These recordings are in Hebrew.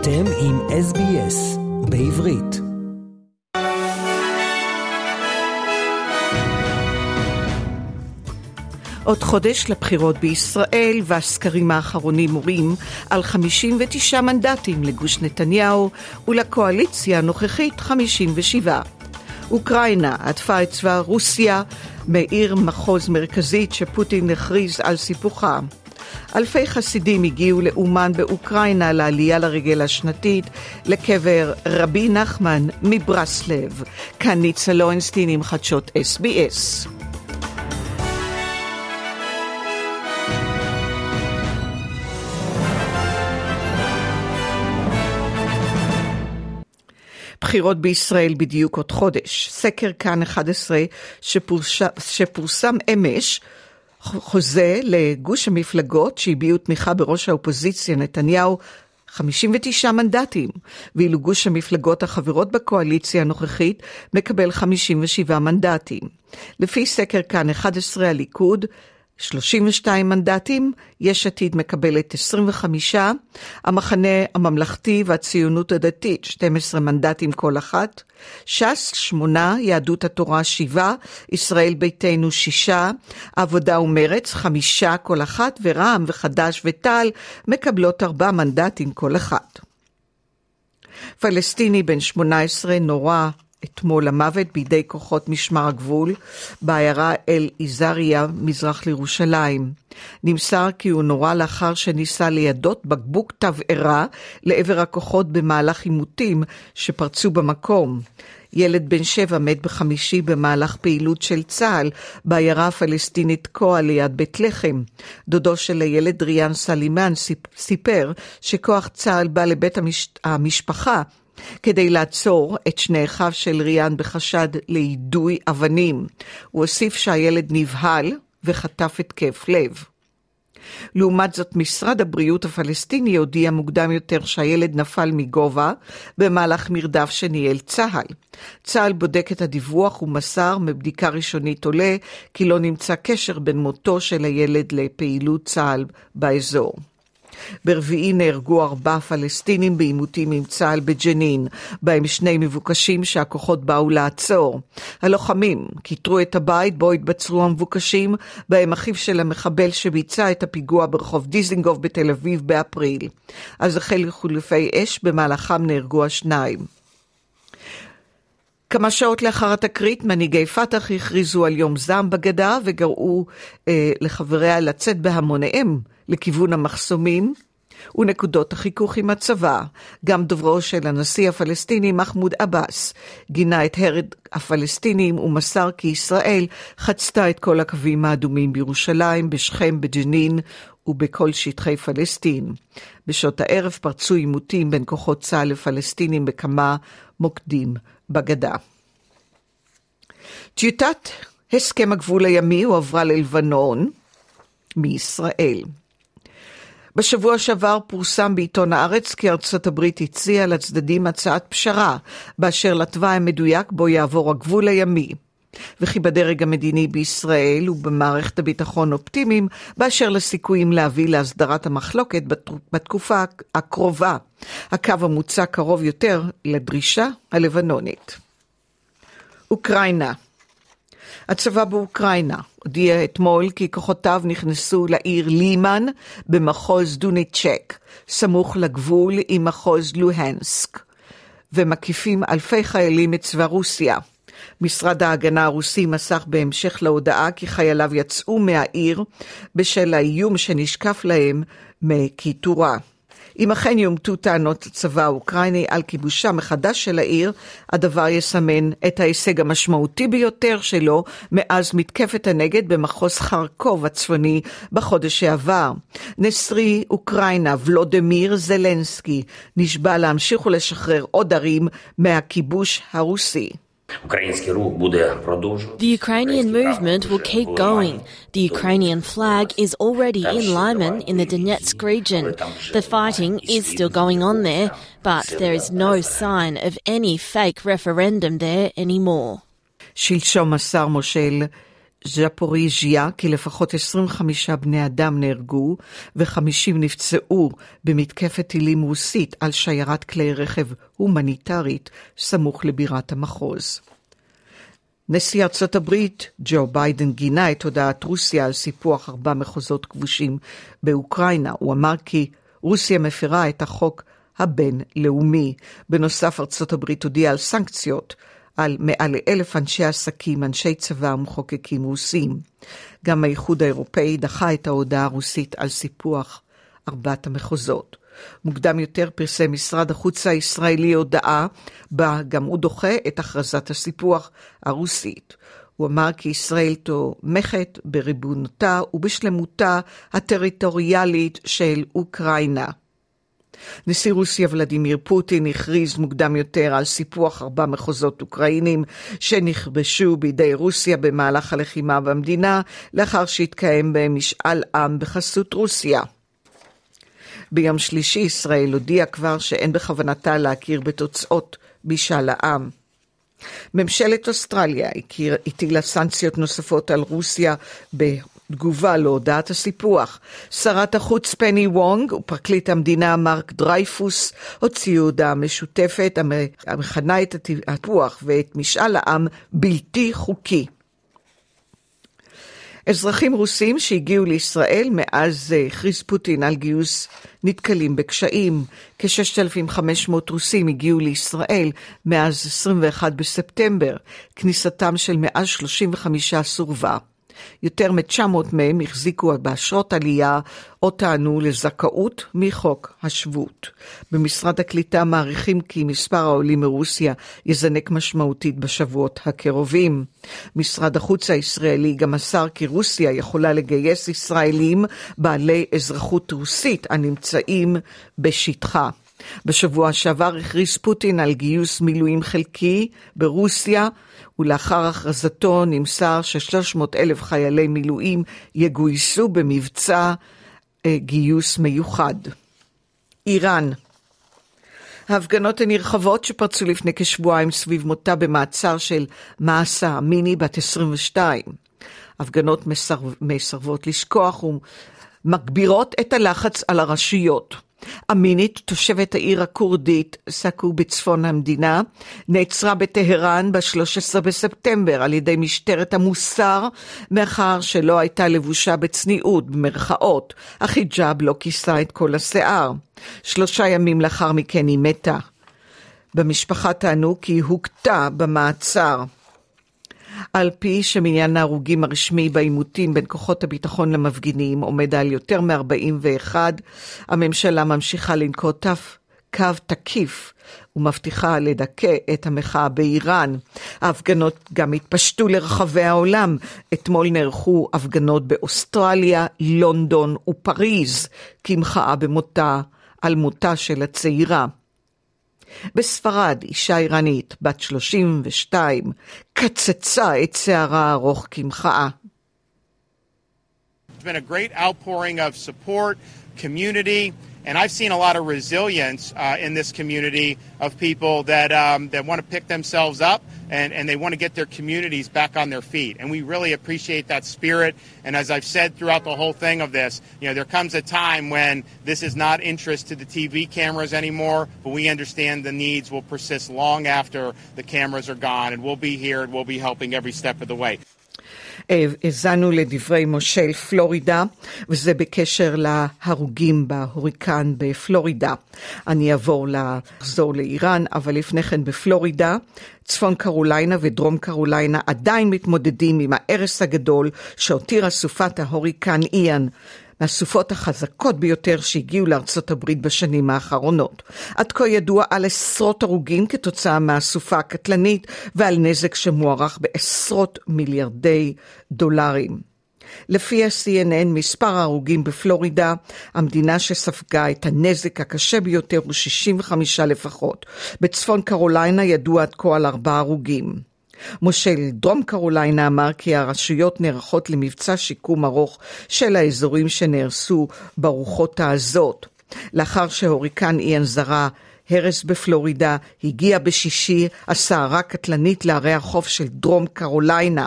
אתם עם SBS בעברית. עוד חודש לבחירות בישראל, והסקרים האחרונים מורים על 59 מנדטים לגוש נתניהו ולקואליציה הנוכחית 57. אוקראינה עטפה את צבא רוסיה מעיר מחוז מרכזית שפוטין הכריז על סיפוחה. אלפי חסידים הגיעו לאומן באוקראינה לעלייה לרגל השנתית לקבר רבי נחמן מברסלב. כאן ניצה לוינסטין עם חדשות SBS. בחירות בישראל בדיוק עוד חודש. סקר כאן 11 שפורש... שפורסם אמש חוזה לגוש המפלגות שהביעו תמיכה בראש האופוזיציה נתניהו 59 מנדטים, ואילו גוש המפלגות החברות בקואליציה הנוכחית מקבל 57 מנדטים. לפי סקר כאן 11 הליכוד 32 מנדטים, יש עתיד מקבלת 25, המחנה הממלכתי והציונות הדתית 12 מנדטים כל אחת, ש"ס 8, יהדות התורה 7, ישראל ביתנו 6, עבודה ומרץ 5 כל אחת, ורע"מ וחד"ש ותע"ל מקבלות 4 מנדטים כל אחת. פלסטיני בן 18 נורה אתמול למוות בידי כוחות משמר הגבול בעיירה אל-עזריה, מזרח לירושלים. נמסר כי הוא נורה לאחר שניסה לידות בקבוק תבערה לעבר הכוחות במהלך עימותים שפרצו במקום. ילד בן שבע מת בחמישי במהלך פעילות של צה"ל בעיירה הפלסטינית קואה ליד בית לחם. דודו של הילד ריאן סלימאן סיפר שכוח צה"ל בא לבית המש... המשפחה כדי לעצור את שני אחיו של ריאן בחשד ליידוי אבנים. הוא הוסיף שהילד נבהל וחטף התקף לב. לעומת זאת, משרד הבריאות הפלסטיני הודיע מוקדם יותר שהילד נפל מגובה במהלך מרדף שניהל צה"ל. צה"ל בודק את הדיווח ומסר מבדיקה ראשונית עולה כי לא נמצא קשר בין מותו של הילד לפעילות צה"ל באזור. ברביעי נהרגו ארבעה פלסטינים בעימותים עם צה"ל בג'נין, בהם שני מבוקשים שהכוחות באו לעצור. הלוחמים כיתרו את הבית בו התבצרו המבוקשים, בהם אחיו של המחבל שביצע את הפיגוע ברחוב דיזינגוף בתל אביב באפריל. אז החלו חילופי אש, במהלכם נהרגו השניים. כמה שעות לאחר התקרית, מנהיגי פת"ח הכריזו על יום זעם בגדה וגרעו אה, לחבריה לצאת בהמוניהם לכיוון המחסומים ונקודות החיכוך עם הצבא. גם דוברו של הנשיא הפלסטיני מחמוד עבאס גינה את הרד הפלסטינים ומסר כי ישראל חצתה את כל הקווים האדומים בירושלים, בשכם, בג'נין ובכל שטחי פלסטין. בשעות הערב פרצו עימותים בין כוחות צה"ל לפלסטינים בכמה מוקדים בגדה. טיוטת הסכם הגבול הימי הועברה ללבנון מישראל. בשבוע שעבר פורסם בעיתון הארץ כי ארצות הברית הציעה לצדדים הצעת פשרה באשר לתוואי המדויק בו יעבור הגבול הימי. וכי בדרג המדיני בישראל ובמערכת הביטחון אופטימיים באשר לסיכויים להביא להסדרת המחלוקת בתקופה הקרובה. הקו המוצע קרוב יותר לדרישה הלבנונית. אוקראינה הצבא באוקראינה הודיע אתמול כי כוחותיו נכנסו לעיר לימן במחוז דוניצ'ק, סמוך לגבול עם מחוז לוהנסק, ומקיפים אלפי חיילים מצבא רוסיה. משרד ההגנה הרוסי מסך בהמשך להודעה כי חייליו יצאו מהעיר בשל האיום שנשקף להם מקיטורה. אם אכן יומתו טענות הצבא האוקראיני על כיבושה מחדש של העיר, הדבר יסמן את ההישג המשמעותי ביותר שלו מאז מתקפת הנגד במחוז חרקוב הצפוני בחודש שעבר. נשרי אוקראינה ולודמיר זלנסקי נשבע להמשיך ולשחרר עוד ערים מהכיבוש הרוסי. The Ukrainian movement will keep going. The Ukrainian flag is already in Lyman in the Donetsk region. The fighting is still going on there, but there is no sign of any fake referendum there anymore. שלשום מסר מושל ז'פוריז'יה כי לפחות 25 בני אדם נהרגו ו-50 נפצעו במתקפת טילים רוסית על שיירת כלי רכב הומניטרית סמוך לבירת המחוז. נשיא ארצות הברית, ג'ו ביידן, גינה את הודעת רוסיה על סיפוח ארבע מחוזות כבושים באוקראינה. הוא אמר כי רוסיה מפרה את החוק הבינלאומי. בנוסף, ארצות הברית הודיעה על סנקציות על מעל לאלף אנשי עסקים, אנשי צבא ומחוקקים רוסים. גם האיחוד האירופאי דחה את ההודעה הרוסית על סיפוח ארבעת המחוזות. מוקדם יותר פרסם משרד החוץ הישראלי הודעה בה גם הוא דוחה את הכרזת הסיפוח הרוסית. הוא אמר כי ישראל תומכת בריבונותה ובשלמותה הטריטוריאלית של אוקראינה. נשיא רוסיה ולדימיר פוטין הכריז מוקדם יותר על סיפוח ארבע מחוזות אוקראינים שנכבשו בידי רוסיה במהלך הלחימה במדינה, לאחר שהתקיים בהם משאל עם בחסות רוסיה. ביום שלישי ישראל הודיעה כבר שאין בכוונתה להכיר בתוצאות משאל העם. ממשלת אוסטרליה הטילה סנקציות נוספות על רוסיה בתגובה להודעת הסיפוח. שרת החוץ פני וונג ופרקליט המדינה מרק דרייפוס הוציאו הודעה משותפת המכנה את הטיפוח ואת משאל העם בלתי חוקי. אזרחים רוסים שהגיעו לישראל מאז אה, הכריז פוטין על גיוס נתקלים בקשיים. כ-6,500 רוסים הגיעו לישראל מאז 21 בספטמבר. כניסתם של מעל 35 סורבה. יותר מ-900 מהם החזיקו באשרות עלייה או טענו לזכאות מחוק השבות. במשרד הקליטה מעריכים כי מספר העולים מרוסיה יזנק משמעותית בשבועות הקרובים. משרד החוץ הישראלי גם מסר כי רוסיה יכולה לגייס ישראלים בעלי אזרחות רוסית הנמצאים בשטחה. בשבוע שעבר הכריז פוטין על גיוס מילואים חלקי ברוסיה, ולאחר הכרזתו נמסר ש-300 אלף חיילי מילואים יגויסו במבצע אה, גיוס מיוחד. איראן ההפגנות הנרחבות שפרצו לפני כשבועיים סביב מותה במעצר של מאסה מיני בת 22. הפגנות מסרב, מסרבות לשכוח ומגבירות את הלחץ על הרשויות. אמינית, תושבת העיר הכורדית סאקו בצפון המדינה, נעצרה בטהרן ב-13 בספטמבר על ידי משטרת המוסר, מאחר שלא הייתה לבושה בצניעות, במרכאות. החיג'אב לא כיסה את כל השיער. שלושה ימים לאחר מכן היא מתה. במשפחה טענו כי היא הוכתה במעצר. על פי שמניין ההרוגים הרשמי בעימותים בין כוחות הביטחון למפגינים עומד על יותר מ-41, הממשלה ממשיכה לנקוט תף קו תקיף ומבטיחה לדכא את המחאה באיראן. ההפגנות גם התפשטו לרחבי העולם. אתמול נערכו הפגנות באוסטרליה, לונדון ופריז, כמחאה במותה על מותה של הצעירה. בספרד, אישה איראנית, בת 32, קצצה את שערה הארוך כמחאה. It's been a great outpouring of support, community, And I've seen a lot of resilience uh, in this community of people that, um, that want to pick themselves up and, and they want to get their communities back on their feet. And we really appreciate that spirit. And as I've said throughout the whole thing of this, you know, there comes a time when this is not interest to the TV cameras anymore, but we understand the needs will persist long after the cameras are gone. And we'll be here and we'll be helping every step of the way. האזנו לדברי מושל פלורידה, וזה בקשר להרוגים בהוריקן בפלורידה. אני אעבור לחזור לאיראן, אבל לפני כן בפלורידה, צפון קרוליינה ודרום קרוליינה עדיין מתמודדים עם ההרס הגדול שהותירה סופת ההוריקן איאן. מהסופות החזקות ביותר שהגיעו לארצות הברית בשנים האחרונות. עד כה ידוע על עשרות הרוגים כתוצאה מהסופה הקטלנית ועל נזק שמוערך בעשרות מיליארדי דולרים. לפי ה-CNN, מספר ההרוגים בפלורידה, המדינה שספגה את הנזק הקשה ביותר הוא 65 לפחות. בצפון קרוליינה ידוע עד כה על ארבעה הרוגים. מושל דרום קרוליינה אמר כי הרשויות נערכות למבצע שיקום ארוך של האזורים שנהרסו ברוחות העזות. לאחר שהוריקן איאן זרה הרס בפלורידה, הגיע בשישי הסערה קטלנית לערי החוף של דרום קרוליינה.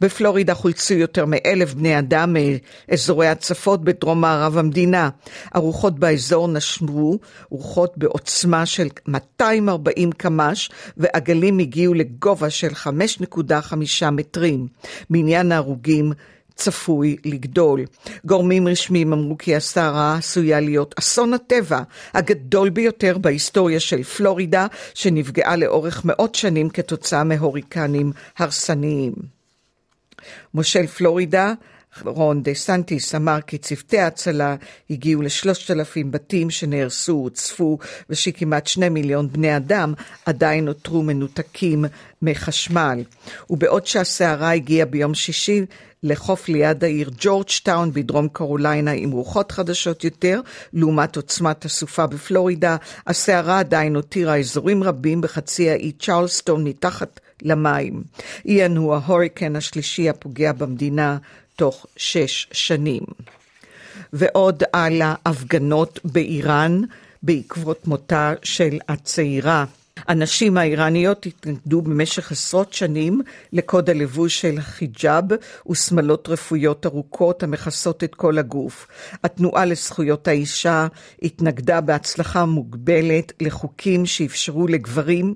בפלורידה חולצו יותר מאלף בני אדם מאזורי הצפות בדרום מערב המדינה. הרוחות באזור נשמו, רוחות בעוצמה של 240 קמ"ש, ועגלים הגיעו לגובה של 5.5 מטרים. מניין ההרוגים צפוי לגדול. גורמים רשמיים אמרו כי הסערה עשויה להיות אסון הטבע הגדול ביותר בהיסטוריה של פלורידה, שנפגעה לאורך מאות שנים כתוצאה מהוריקנים הרסניים. מושל פלורידה, רון דה סנטיס אמר כי צוותי ההצלה הגיעו לשלושת אלפים בתים שנהרסו, הוצפו, ושכמעט שני מיליון בני אדם עדיין נותרו מנותקים מחשמל. ובעוד שהסערה הגיעה ביום שישי לחוף ליד העיר ג'ורג'טאון בדרום קרוליינה עם רוחות חלשות יותר, לעומת עוצמת הסופה בפלורידה, הסערה עדיין הותירה אזורים רבים בחצי האי צ'רלסטון מתחת למים. איאן הוא ההוריקן השלישי הפוגע במדינה תוך שש שנים. ועוד על ההפגנות באיראן בעקבות מותה של הצעירה. הנשים האיראניות התנגדו במשך עשרות שנים לקוד הלבוש של חיג'אב ושמלות רפואיות ארוכות המכסות את כל הגוף. התנועה לזכויות האישה התנגדה בהצלחה מוגבלת לחוקים שאפשרו לגברים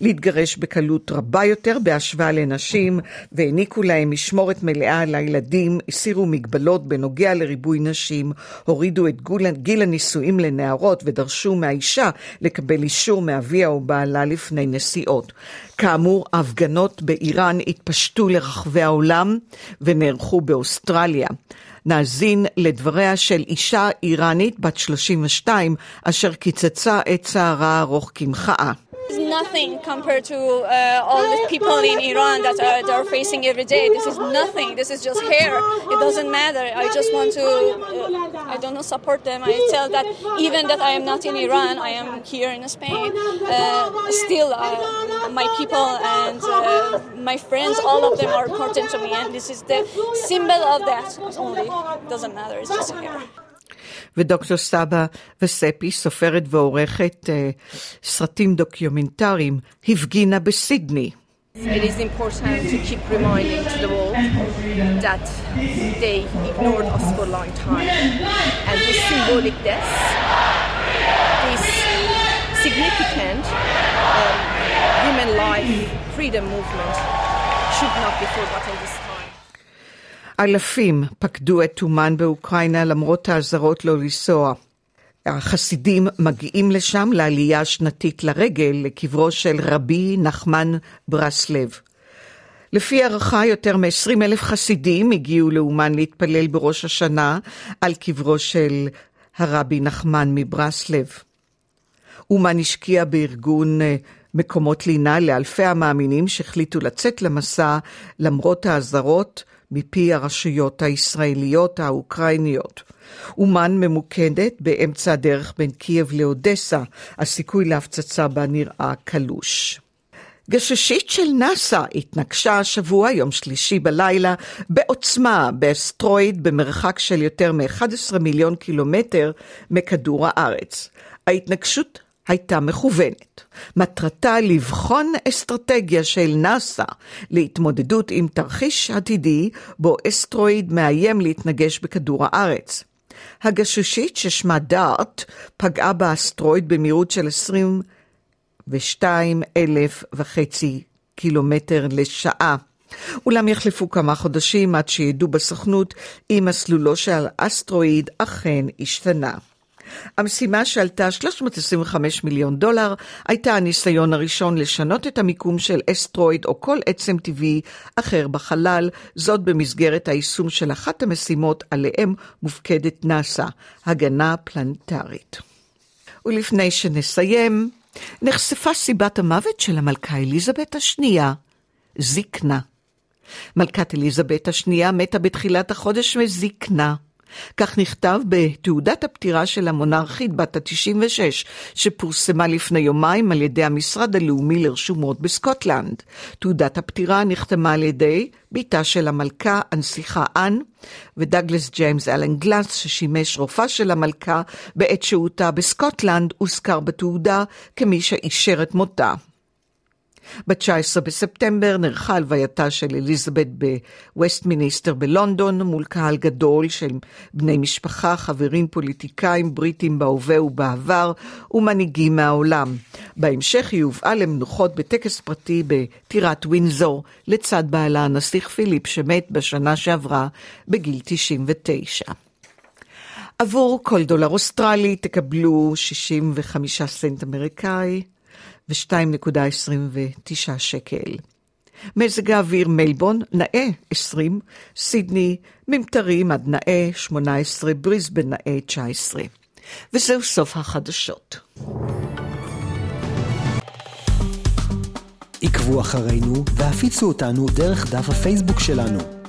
להתגרש בקלות רבה יותר בהשוואה לנשים, והעניקו להם משמורת מלאה על הילדים, הסירו מגבלות בנוגע לריבוי נשים, הורידו את גיל, גיל הנישואים לנערות ודרשו מהאישה לקבל אישור מאביה או בעלה לפני נסיעות. כאמור, ההפגנות באיראן התפשטו לרחבי העולם ונערכו באוסטרליה. נאזין לדבריה של אישה איראנית בת 32, אשר קיצצה את שערה הארוך כמחאה. Nothing compared to uh, all the people in Iran that are, that are, facing every day. This is nothing. This is just hair. It doesn't matter. I just want to, uh, I don't know, support them. I tell that even that I am not in Iran, I am here in Spain. Uh, still, uh, my people and uh, my friends, all of them are important to me, and this is the symbol of that. Only it doesn't matter. It's just hair. ודוקטור סבא וספי, סופרת ועורכת uh, סרטים דוקיומנטריים, הפגינה בסידני. It is important to keep reminding to the world that they ignored us for a long time. And this symbolic death, this significant um, women life freedom movement should not be forgotten this time. אלפים פקדו את אומן באוקראינה למרות האזהרות לא לנסוע. החסידים מגיעים לשם לעלייה שנתית לרגל לקברו של רבי נחמן ברסלב. לפי הערכה, יותר מ-20 אלף חסידים הגיעו לאומן להתפלל בראש השנה על קברו של הרבי נחמן מברסלב. אומן השקיע בארגון אה, מקומות לינה לאלפי המאמינים שהחליטו לצאת למסע למרות האזהרות מפי הרשויות הישראליות האוקראיניות. אומן ממוקדת באמצע הדרך בין קייב לאודסה, הסיכוי להפצצה בה נראה קלוש. גששית של נאס"א התנגשה השבוע, יום שלישי בלילה, בעוצמה באסטרואיד במרחק של יותר מ-11 מיליון קילומטר מכדור הארץ. ההתנגשות הייתה מכוונת. מטרתה לבחון אסטרטגיה של נאס"א להתמודדות עם תרחיש עתידי בו אסטרואיד מאיים להתנגש בכדור הארץ. הגשושית ששמה דארט פגעה באסטרואיד במהירות של 22 אלף וחצי קילומטר לשעה. אולם יחלפו כמה חודשים עד שידעו בסוכנות אם מסלולו של אסטרואיד אכן השתנה. המשימה שעלתה 325 מיליון דולר הייתה הניסיון הראשון לשנות את המיקום של אסטרואיד או כל עצם טבעי אחר בחלל, זאת במסגרת היישום של אחת המשימות עליהם מופקדת נאס"א, הגנה פלנטרית. ולפני שנסיים, נחשפה סיבת המוות של המלכה אליזבת השנייה, זקנה. מלכת אליזבת השנייה מתה בתחילת החודש מזקנה. כך נכתב בתעודת הפטירה של המונרכית בת ה-96, שפורסמה לפני יומיים על ידי המשרד הלאומי לרשומות בסקוטלנד. תעודת הפטירה נחתמה על ידי בתה של המלכה, הנסיכה אן, ודגלס ג'יימס אלן גלאס, ששימש רופאה של המלכה בעת שהותה בסקוטלנד, הוזכר בתעודה כמי שאישר את מותה. ב-19 בספטמבר נערכה הלווייתה של אליזבת בווסטמיניסטר בלונדון מול קהל גדול של בני משפחה, חברים פוליטיקאים בריטים בהווה ובעבר ומנהיגים מהעולם. בהמשך היא הובאה למנוחות בטקס פרטי בטירת ווינזור לצד בעלה הנסיך פיליפ שמת בשנה שעברה בגיל 99. עבור כל דולר אוסטרלי תקבלו 65 סנט אמריקאי, ו-2.29 שקל. מזג האוויר מלבון, נאה 20, סידני, ממטרים עד נאה 18, בריסבן נאה 19. וזהו סוף החדשות. עקבו אחרינו והפיצו אותנו דרך דף הפייסבוק שלנו.